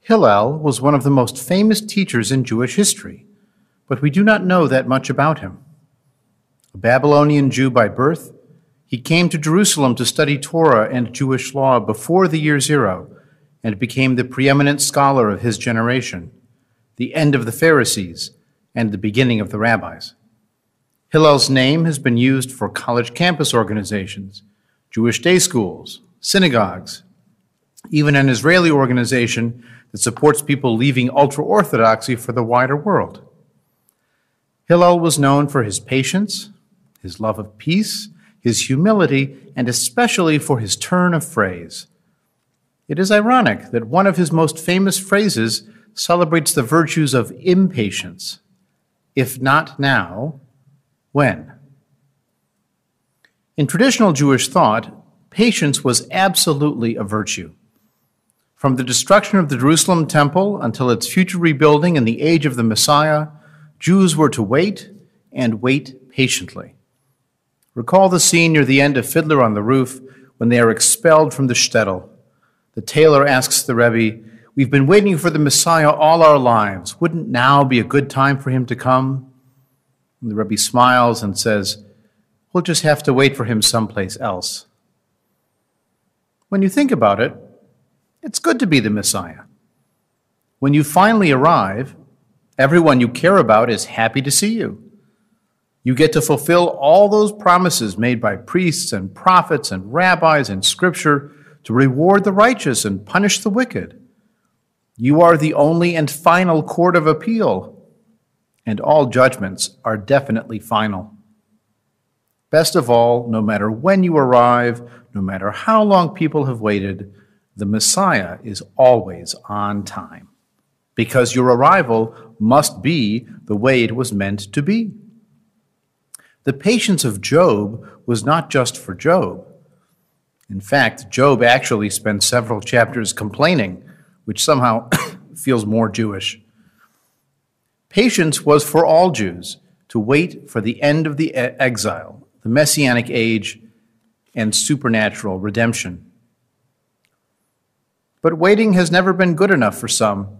Hillel was one of the most famous teachers in Jewish history, but we do not know that much about him. A Babylonian Jew by birth, he came to Jerusalem to study Torah and Jewish law before the year zero and became the preeminent scholar of his generation, the end of the Pharisees and the beginning of the rabbis. Hillel's name has been used for college campus organizations, Jewish day schools, synagogues, even an Israeli organization that supports people leaving ultra Orthodoxy for the wider world. Hillel was known for his patience, his love of peace, his humility, and especially for his turn of phrase. It is ironic that one of his most famous phrases celebrates the virtues of impatience. If not now, when? In traditional Jewish thought, patience was absolutely a virtue. From the destruction of the Jerusalem temple until its future rebuilding in the age of the Messiah, Jews were to wait and wait patiently. Recall the scene near the end of Fiddler on the Roof when they are expelled from the shtetl. The tailor asks the Rebbe, We've been waiting for the Messiah all our lives. Wouldn't now be a good time for him to come? And the Rebbe smiles and says, We'll just have to wait for him someplace else. When you think about it, it's good to be the Messiah. When you finally arrive, everyone you care about is happy to see you. You get to fulfill all those promises made by priests and prophets and rabbis in Scripture to reward the righteous and punish the wicked. You are the only and final court of appeal, and all judgments are definitely final. Best of all, no matter when you arrive, no matter how long people have waited, the Messiah is always on time, because your arrival must be the way it was meant to be. The patience of Job was not just for Job. In fact, Job actually spent several chapters complaining, which somehow feels more Jewish. Patience was for all Jews to wait for the end of the exile, the messianic age, and supernatural redemption. But waiting has never been good enough for some.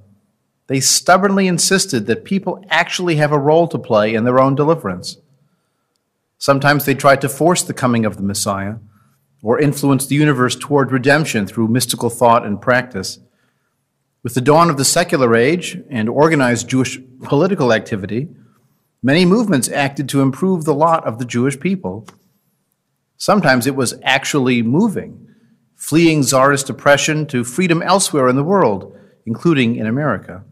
They stubbornly insisted that people actually have a role to play in their own deliverance. Sometimes they tried to force the coming of the Messiah or influence the universe toward redemption through mystical thought and practice. With the dawn of the secular age and organized Jewish political activity, many movements acted to improve the lot of the Jewish people. Sometimes it was actually moving, fleeing czarist oppression to freedom elsewhere in the world, including in America.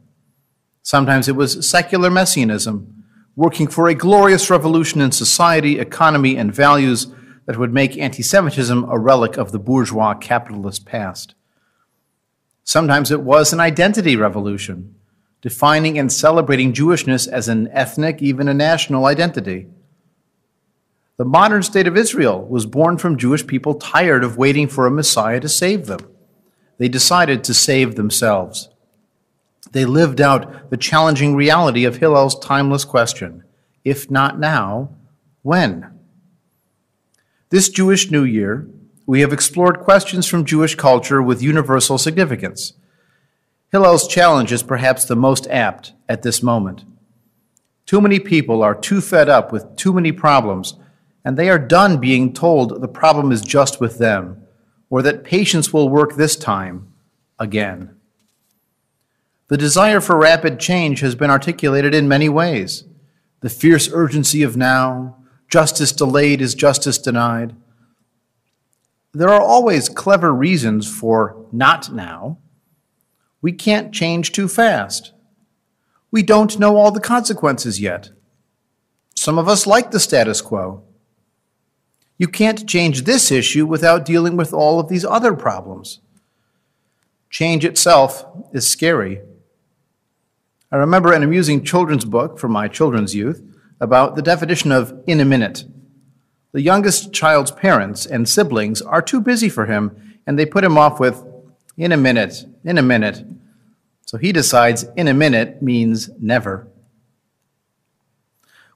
Sometimes it was secular messianism working for a glorious revolution in society, economy, and values that would make anti Semitism a relic of the bourgeois capitalist past. Sometimes it was an identity revolution, defining and celebrating Jewishness as an ethnic, even a national identity. The modern state of Israel was born from Jewish people tired of waiting for a Messiah to save them. They decided to save themselves. They lived out the challenging reality of Hillel's timeless question if not now, when? This Jewish New Year, we have explored questions from Jewish culture with universal significance. Hillel's challenge is perhaps the most apt at this moment. Too many people are too fed up with too many problems, and they are done being told the problem is just with them, or that patience will work this time again. The desire for rapid change has been articulated in many ways. The fierce urgency of now, justice delayed is justice denied. There are always clever reasons for not now. We can't change too fast. We don't know all the consequences yet. Some of us like the status quo. You can't change this issue without dealing with all of these other problems. Change itself is scary. I remember an amusing children's book from my children's youth about the definition of in a minute. The youngest child's parents and siblings are too busy for him, and they put him off with in a minute, in a minute. So he decides in a minute means never.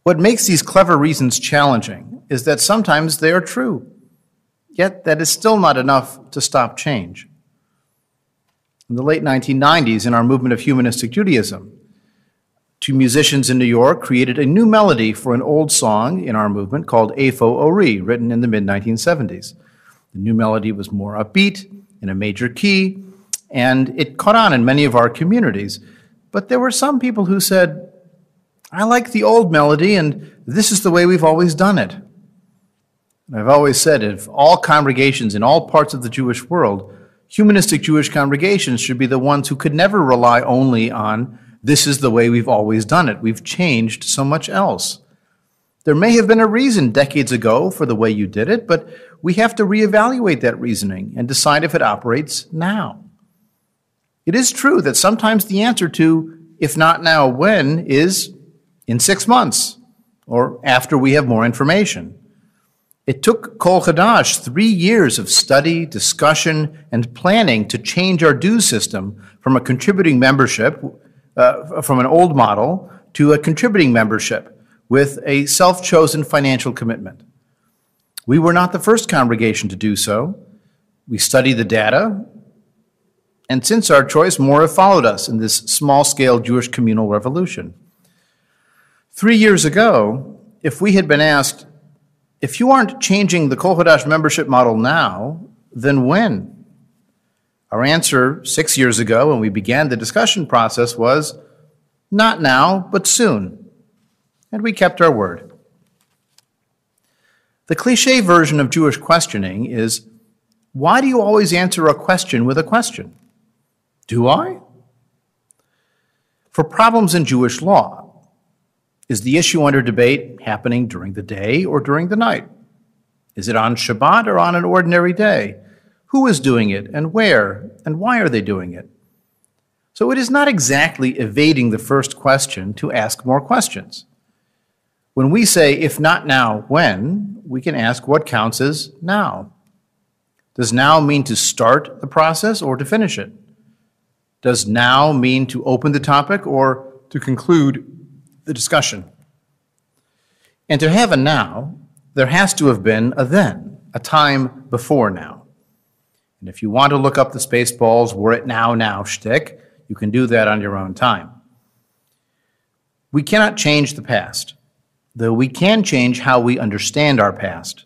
What makes these clever reasons challenging is that sometimes they are true, yet that is still not enough to stop change. in the late 1990s in our movement of humanistic Judaism. Two musicians in New York created a new melody for an old song in our movement called Afo Ori, written in the mid 1970s. The new melody was more upbeat, in a major key, and it caught on in many of our communities. But there were some people who said, I like the old melody, and this is the way we've always done it. I've always said if all congregations in all parts of the Jewish world, humanistic Jewish congregations should be the ones who could never rely only on this is the way we've always done it. We've changed so much else. There may have been a reason decades ago for the way you did it, but we have to reevaluate that reasoning and decide if it operates now. It is true that sometimes the answer to, if not now, when, is in six months or after we have more information. It took Kol Hadash three years of study, discussion, and planning to change our dues system from a contributing membership, uh, from an old model, to a contributing membership with a self chosen financial commitment. We were not the first congregation to do so. We studied the data, and since our choice, more have followed us in this small scale Jewish communal revolution. Three years ago, if we had been asked, if you aren't changing the Kol Hadash membership model now, then when? Our answer six years ago, when we began the discussion process, was not now, but soon. And we kept our word. The cliche version of Jewish questioning is why do you always answer a question with a question? Do I? For problems in Jewish law, is the issue under debate happening during the day or during the night? Is it on Shabbat or on an ordinary day? Who is doing it and where and why are they doing it? So it is not exactly evading the first question to ask more questions. When we say, if not now, when, we can ask what counts as now. Does now mean to start the process or to finish it? Does now mean to open the topic or to conclude the discussion. And to have a now, there has to have been a then, a time before now. And if you want to look up the Spaceballs were it now now shtick, you can do that on your own time. We cannot change the past, though we can change how we understand our past.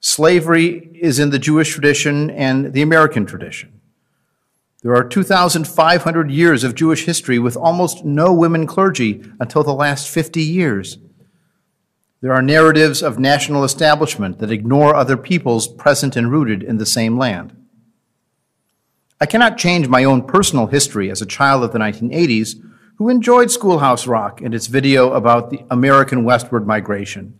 Slavery is in the Jewish tradition and the American tradition. There are 2,500 years of Jewish history with almost no women clergy until the last 50 years. There are narratives of national establishment that ignore other peoples present and rooted in the same land. I cannot change my own personal history as a child of the 1980s who enjoyed Schoolhouse Rock and its video about the American westward migration.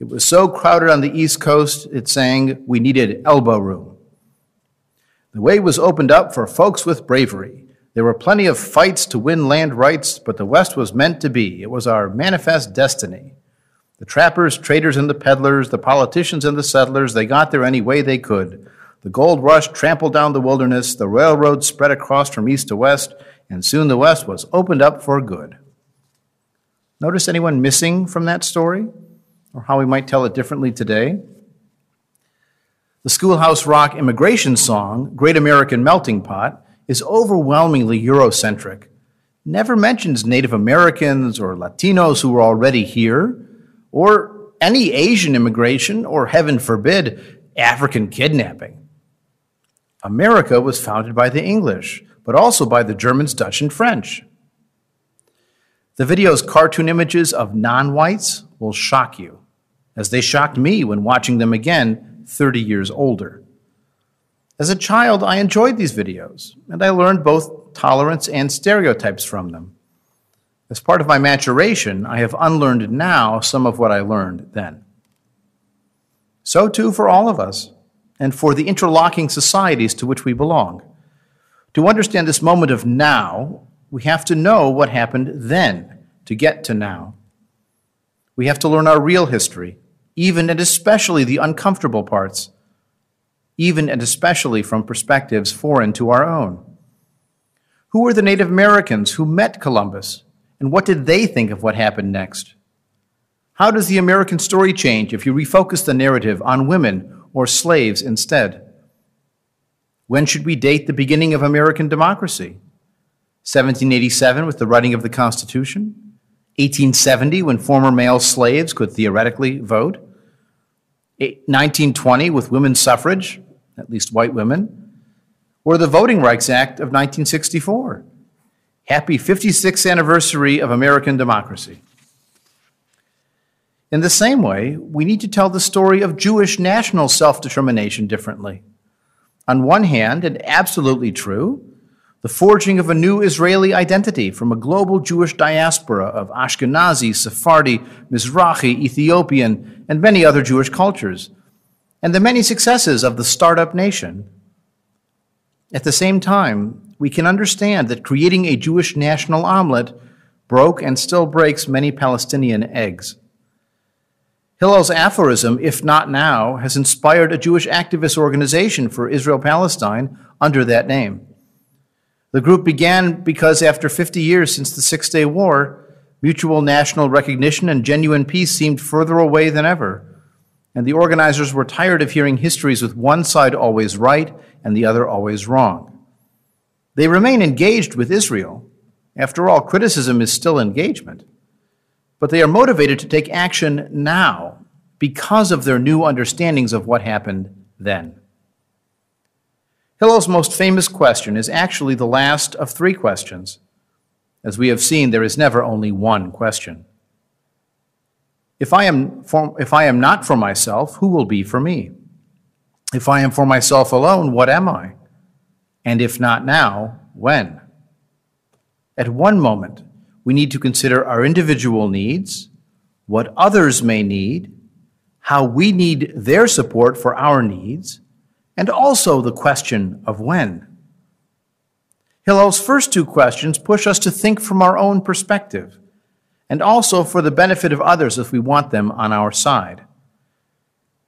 It was so crowded on the East Coast, it sang, we needed elbow room. The way was opened up for folks with bravery. There were plenty of fights to win land rights, but the West was meant to be. It was our manifest destiny. The trappers, traders, and the peddlers, the politicians and the settlers, they got there any way they could. The gold rush trampled down the wilderness, the railroad spread across from east to west, and soon the West was opened up for good. Notice anyone missing from that story? Or how we might tell it differently today? The Schoolhouse Rock immigration song, Great American Melting Pot, is overwhelmingly Eurocentric. Never mentions Native Americans or Latinos who were already here, or any Asian immigration, or heaven forbid, African kidnapping. America was founded by the English, but also by the Germans, Dutch, and French. The video's cartoon images of non whites will shock you, as they shocked me when watching them again 30 years older. As a child, I enjoyed these videos, and I learned both tolerance and stereotypes from them. As part of my maturation, I have unlearned now some of what I learned then. So, too, for all of us, and for the interlocking societies to which we belong. To understand this moment of now, we have to know what happened then to get to now. We have to learn our real history, even and especially the uncomfortable parts, even and especially from perspectives foreign to our own. Who were the Native Americans who met Columbus, and what did they think of what happened next? How does the American story change if you refocus the narrative on women or slaves instead? When should we date the beginning of American democracy? 1787 with the writing of the Constitution? 1870 when former male slaves could theoretically vote? 1920 with women's suffrage, at least white women? Or the Voting Rights Act of 1964? Happy 56th anniversary of American democracy. In the same way, we need to tell the story of Jewish national self determination differently. On one hand, and absolutely true, the forging of a new Israeli identity from a global Jewish diaspora of Ashkenazi, Sephardi, Mizrahi, Ethiopian, and many other Jewish cultures, and the many successes of the startup nation. At the same time, we can understand that creating a Jewish national omelet broke and still breaks many Palestinian eggs. Hillel's aphorism, if not now, has inspired a Jewish activist organization for Israel Palestine under that name. The group began because after 50 years since the Six Day War, mutual national recognition and genuine peace seemed further away than ever, and the organizers were tired of hearing histories with one side always right and the other always wrong. They remain engaged with Israel. After all, criticism is still engagement. But they are motivated to take action now because of their new understandings of what happened then. Hillel's most famous question is actually the last of three questions. As we have seen, there is never only one question. If I, am for, if I am not for myself, who will be for me? If I am for myself alone, what am I? And if not now, when? At one moment, we need to consider our individual needs, what others may need, how we need their support for our needs, and also the question of when. Hillel's first two questions push us to think from our own perspective, and also for the benefit of others if we want them on our side.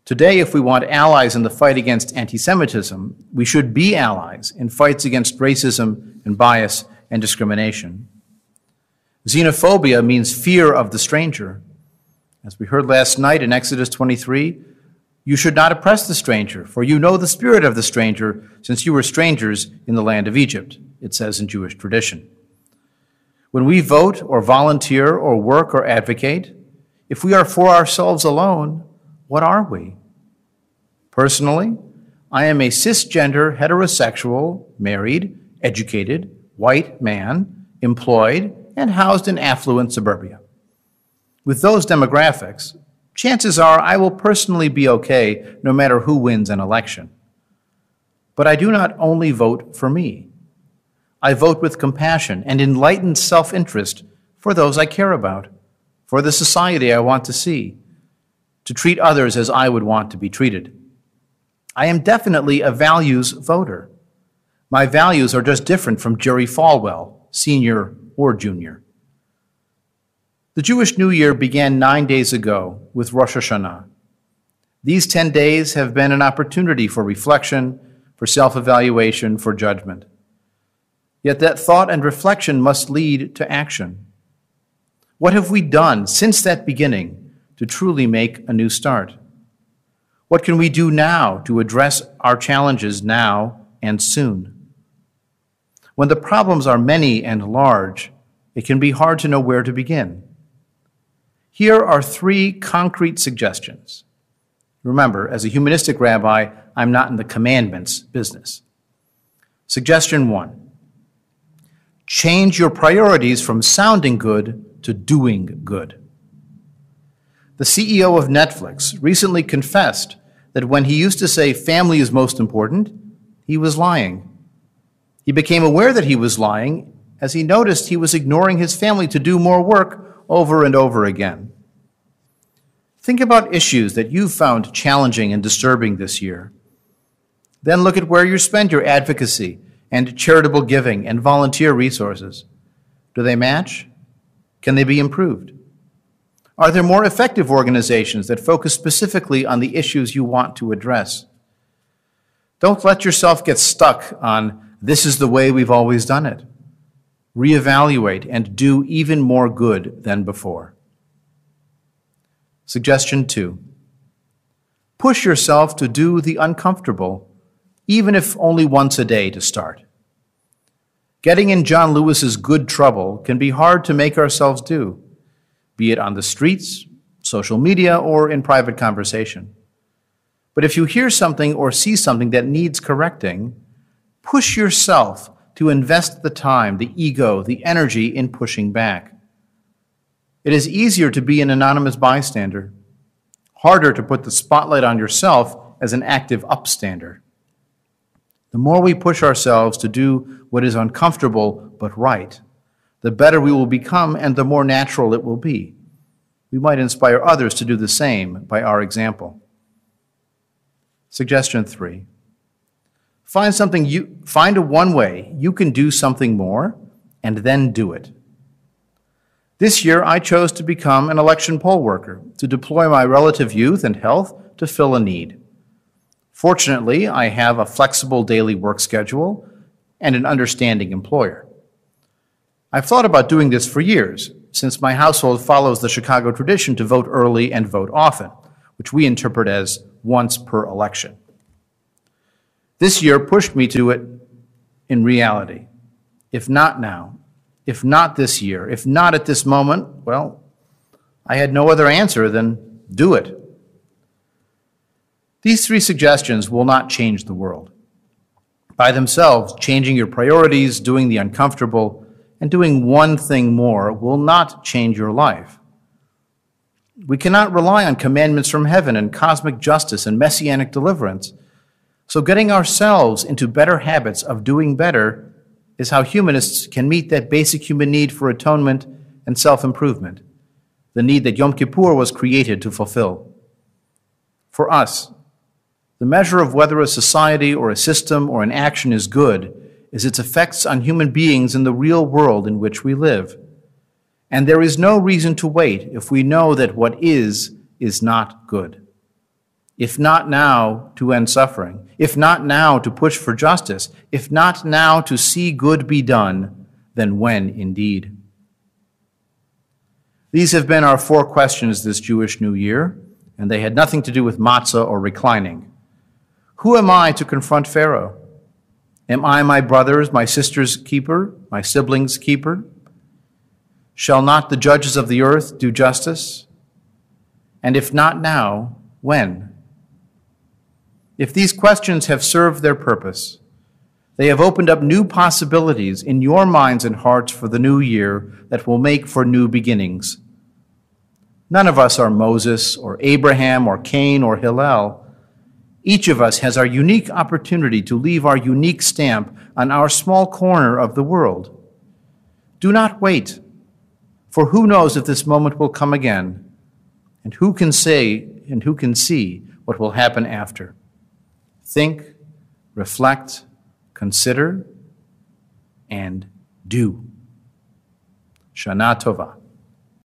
Today, if we want allies in the fight against anti Semitism, we should be allies in fights against racism and bias and discrimination. Xenophobia means fear of the stranger. As we heard last night in Exodus 23, you should not oppress the stranger, for you know the spirit of the stranger, since you were strangers in the land of Egypt, it says in Jewish tradition. When we vote or volunteer or work or advocate, if we are for ourselves alone, what are we? Personally, I am a cisgender, heterosexual, married, educated, white man, employed, and housed in affluent suburbia. With those demographics, chances are I will personally be okay no matter who wins an election. But I do not only vote for me. I vote with compassion and enlightened self interest for those I care about, for the society I want to see, to treat others as I would want to be treated. I am definitely a values voter. My values are just different from Jerry Falwell, senior or junior. The Jewish New Year began nine days ago with Rosh Hashanah. These 10 days have been an opportunity for reflection, for self evaluation, for judgment. Yet that thought and reflection must lead to action. What have we done since that beginning to truly make a new start? What can we do now to address our challenges now and soon? When the problems are many and large, it can be hard to know where to begin. Here are three concrete suggestions. Remember, as a humanistic rabbi, I'm not in the commandments business. Suggestion one change your priorities from sounding good to doing good. The CEO of Netflix recently confessed that when he used to say family is most important, he was lying. He became aware that he was lying as he noticed he was ignoring his family to do more work over and over again. Think about issues that you've found challenging and disturbing this year. Then look at where you spend your advocacy and charitable giving and volunteer resources. Do they match? Can they be improved? Are there more effective organizations that focus specifically on the issues you want to address? Don't let yourself get stuck on this is the way we've always done it. Reevaluate and do even more good than before. Suggestion two push yourself to do the uncomfortable even if only once a day to start. Getting in John Lewis's good trouble can be hard to make ourselves do, be it on the streets, social media, or in private conversation. But if you hear something or see something that needs correcting, push yourself to invest the time, the ego, the energy in pushing back. It is easier to be an anonymous bystander, harder to put the spotlight on yourself as an active upstander. The more we push ourselves to do what is uncomfortable but right, the better we will become and the more natural it will be. We might inspire others to do the same by our example. Suggestion three Find something you find a one way you can do something more and then do it. This year I chose to become an election poll worker to deploy my relative youth and health to fill a need. Fortunately, I have a flexible daily work schedule and an understanding employer. I've thought about doing this for years, since my household follows the Chicago tradition to vote early and vote often, which we interpret as once per election. This year pushed me to it in reality. If not now, if not this year, if not at this moment, well, I had no other answer than do it. These three suggestions will not change the world. By themselves, changing your priorities, doing the uncomfortable, and doing one thing more will not change your life. We cannot rely on commandments from heaven and cosmic justice and messianic deliverance so, getting ourselves into better habits of doing better is how humanists can meet that basic human need for atonement and self improvement, the need that Yom Kippur was created to fulfill. For us, the measure of whether a society or a system or an action is good is its effects on human beings in the real world in which we live. And there is no reason to wait if we know that what is is not good if not now to end suffering, if not now to push for justice, if not now to see good be done, then when indeed? These have been our four questions this Jewish New Year, and they had nothing to do with matzah or reclining. Who am I to confront Pharaoh? Am I my brother's, my sister's keeper, my sibling's keeper? Shall not the judges of the earth do justice? And if not now, when? If these questions have served their purpose, they have opened up new possibilities in your minds and hearts for the new year that will make for new beginnings. None of us are Moses or Abraham or Cain or Hillel. Each of us has our unique opportunity to leave our unique stamp on our small corner of the world. Do not wait, for who knows if this moment will come again, and who can say and who can see what will happen after think, reflect, consider, and do. Shana Tova.